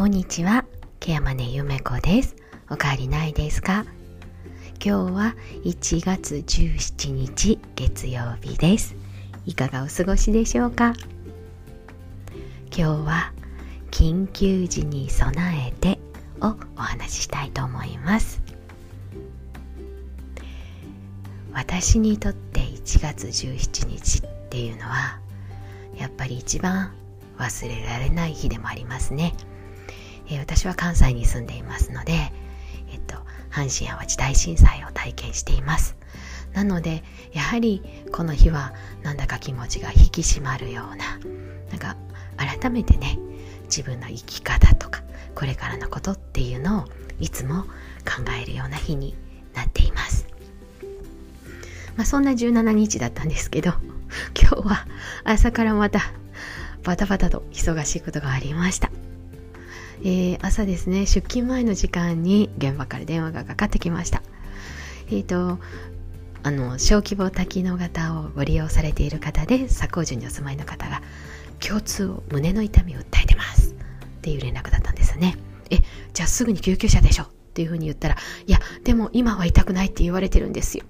こんにちは、ケヤマネゆめこです。おかわりないですか？今日は1月17日月曜日です。いかがお過ごしでしょうか？今日は緊急時に備えてをお話ししたいと思います。私にとって1月17日っていうのはやっぱり一番忘れられない日でもありますね。えー、私は関西に住んでいますので、えっと、阪神・淡路大震災を体験しています。なのでやはりこの日はなんだか気持ちが引き締まるようななんか改めてね自分の生き方とかこれからのことっていうのをいつも考えるような日になっています。まあそんな17日だったんですけど 今日は朝からまたバタバタと忙しいことがありました。えー、朝ですね出勤前の時間に現場から電話がかかってきました。えっ、ー、とあの小規模多機能型をご利用されている方で左高順にお住まいの方が共通を胸の痛みを訴えてます。っていう連絡だったんですね。えじゃあすぐに救急車でしょ。っていうふうに言ったらいやでも今は痛くないって言われてるんですよ。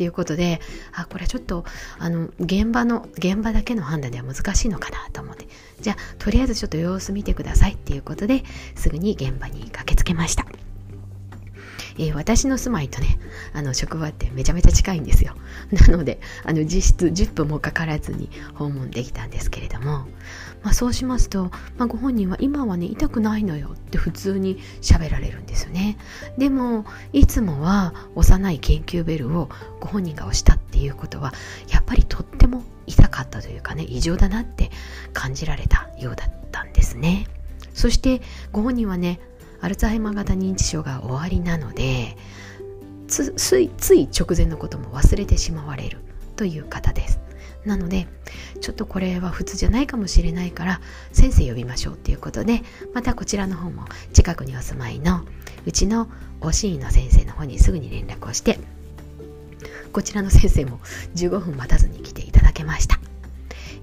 っていうことであこれはちょっとあの現場の現場だけの判断では難しいのかなと思って。じゃあとりあえずちょっと様子見てくださいっていうことですぐに現場に駆けつけました、えー、私の住まいとねあの職場ってめちゃめちゃ近いんですよ。なのであの実質10分もかからずに訪問できたんですけれども、まあ、そうしますと、まあ、ご本人は今はね痛くないのよって普通に喋られるんですよね。でもいつもは幼い研究ベルをご本人が押したっていうことはやっぱりとっても痛かったというかね異常だなって感じられたようだったんですね。そしてご本人はねアルツハイマー型認知症が終わりなのでついつい直前のことも忘れてしまわれるという方です。なのでちょっとこれは普通じゃないかもしれないから先生呼びましょうっていうことでまたこちらの方も近くにお住まいのうちのおし医の先生の方にすぐに連絡をしてこちらの先生も15分待たずに来ていただけました。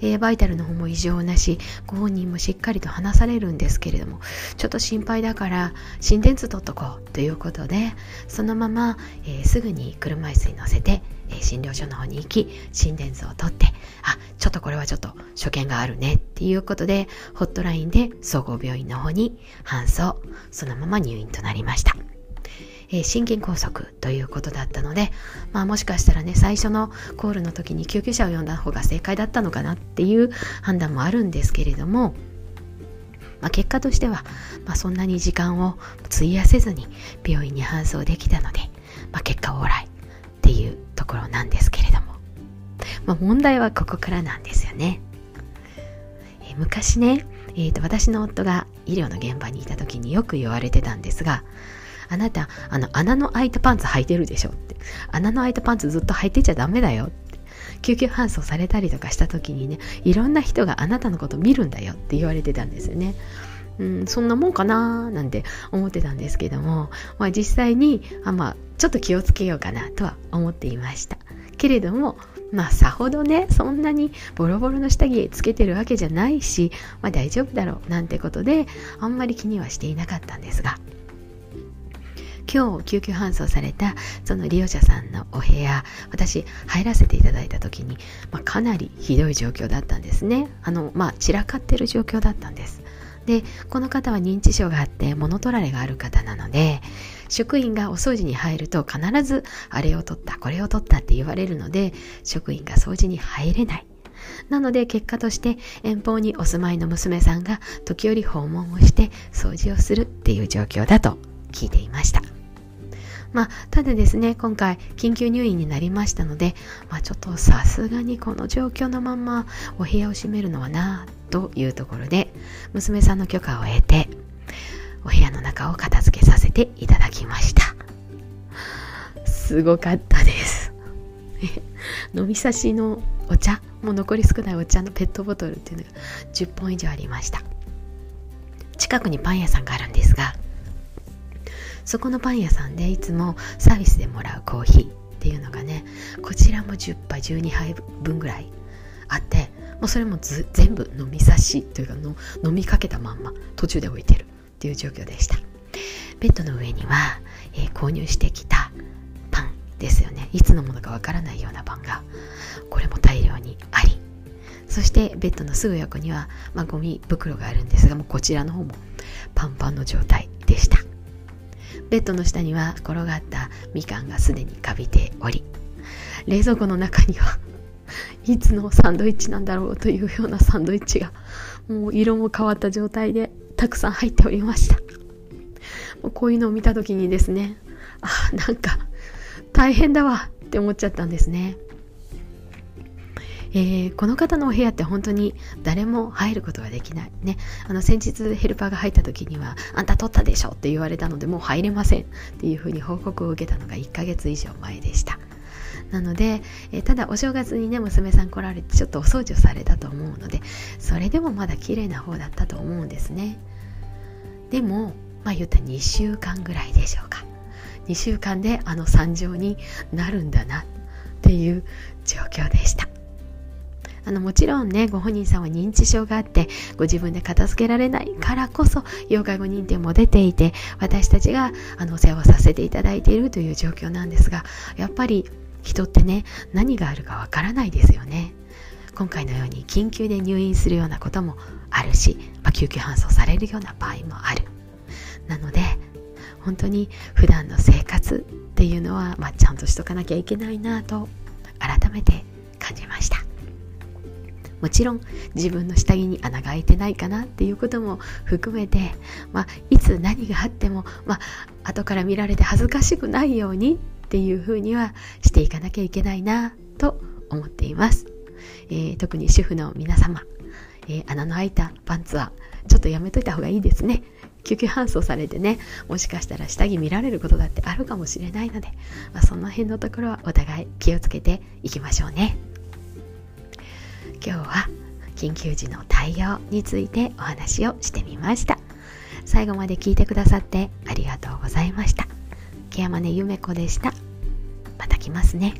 えー、バイタルの方も異常なしご本人もしっかりと話されるんですけれどもちょっと心配だから心電図取っとこうということでそのまま、えー、すぐに車椅子に乗せて、えー、診療所の方に行き心電図を取ってあちょっとこれはちょっと所見があるねっていうことでホットラインで総合病院の方に搬送そのまま入院となりました。えー、心筋梗塞ということだったので、まあ、もしかしたらね最初のコールの時に救急車を呼んだ方が正解だったのかなっていう判断もあるんですけれども、まあ、結果としては、まあ、そんなに時間を費やせずに病院に搬送できたので、まあ、結果オーライっていうところなんですけれども、まあ、問題はここからなんですよね。えー、昔ね、えーと私の夫が医療の現場にいた時によく言われてたんですがあなた、あの、穴の開いたパンツ履いてるでしょって。穴の開いたパンツずっと履いてちゃダメだよって。救急搬送されたりとかした時にね、いろんな人があなたのこと見るんだよって言われてたんですよね。うん、そんなもんかなーなんて思ってたんですけども、まあ、実際にあ、まあ、ちょっと気をつけようかなとは思っていましたけれどもまあさほどねそんなにボロボロの下着つけてるわけじゃないし、まあ、大丈夫だろうなんてことであんまり気にはしていなかったんですが今日救急搬送されたその利用者さんのお部屋私入らせていただいた時に、まあ、かなりひどい状況だったんですね。あのまあ散らかってる状況だったんです。でこの方は認知症があって物取られがある方なので職員がお掃除に入ると必ずあれを取ったこれを取ったって言われるので職員が掃除に入れない。なので結果として遠方にお住まいの娘さんが時折訪問をして掃除をするっていう状況だと聞いていました。まあ、ただですね、今回緊急入院になりましたので、まあ、ちょっとさすがにこの状況のままお部屋を閉めるのはなというところで、娘さんの許可を得て、お部屋の中を片付けさせていただきました。すごかったです。飲み差しのお茶、もう残り少ないお茶のペットボトルっていうのが10本以上ありました。近くにパン屋さんがあるんですが、そこのパン屋さんでいつもサービスでもらうコーヒーっていうのがねこちらも10杯12杯分ぐらいあってもうそれも全部飲み差しというかの飲みかけたまんま途中で置いてるっていう状況でした。ベッドの上には、えー、購入してきたパンですよね。いつのものかわからないようなパンがこれも大量にあり。そしてベッドのすぐ横には、まあ、ゴミ袋があるんですがもうこちらの方もパンパンの状態でした。ベッドの下には転がったみかんがすでにかびており冷蔵庫の中には いつのサンドイッチなんだろうというようなサンドイッチがもう色も変わった状態でたくさん入っておりました。もうこういうのを見た時にですねあなんか大変だわって思っちゃったんですね。えー、この方のお部屋って本当に誰も入ることができない。ね、あの先日ヘルパーが入った時には、あんた取ったでしょって言われたので、もう入れませんっていうふうに報告を受けたのが1ヶ月以上前でした。なので、えー、ただお正月にね娘さん来られてちょっとお掃除をされたと思うのでそれでもまだ綺麗な方だったと思うんですねでもまあ言った2週間ぐらいでしょうか2週間であの惨状になるんだなっていう状況でしたあのもちろんねご本人さんは認知症があってご自分で片付けられないからこそ要介護認定も出ていて私たちがあのお世話をさせていただいているという状況なんですがやっぱり人ってね何があるかわからないですよね。今回のように緊急で入院するようなこともあるし、まあ、救急搬送されるような場合もある。なので本当に普段の生活っていうのは、まあ、ちゃんとしとかなきゃいけないなと改めて感じました。もちろん自分の下着に穴が開いてないかなっていうことも含めて、まあ、いつ何があっても、まあ、後から見られて恥ずかしくないようにっていうふうにはしていかなきゃいけないなと思っています、えー、特に主婦の皆様、えー、穴の開いたパンツはちょっとやめといた方がいいですね。救急搬送されてねもしかしたら下着見られることだってあるかもしれないので、まあ、その辺のところはお互い気をつけていきましょうね。今日は緊急時の対応についてお話をしてみました。最後まで聞いてくださってありがとうございました。ケアマネゆめこでした。また来ますね。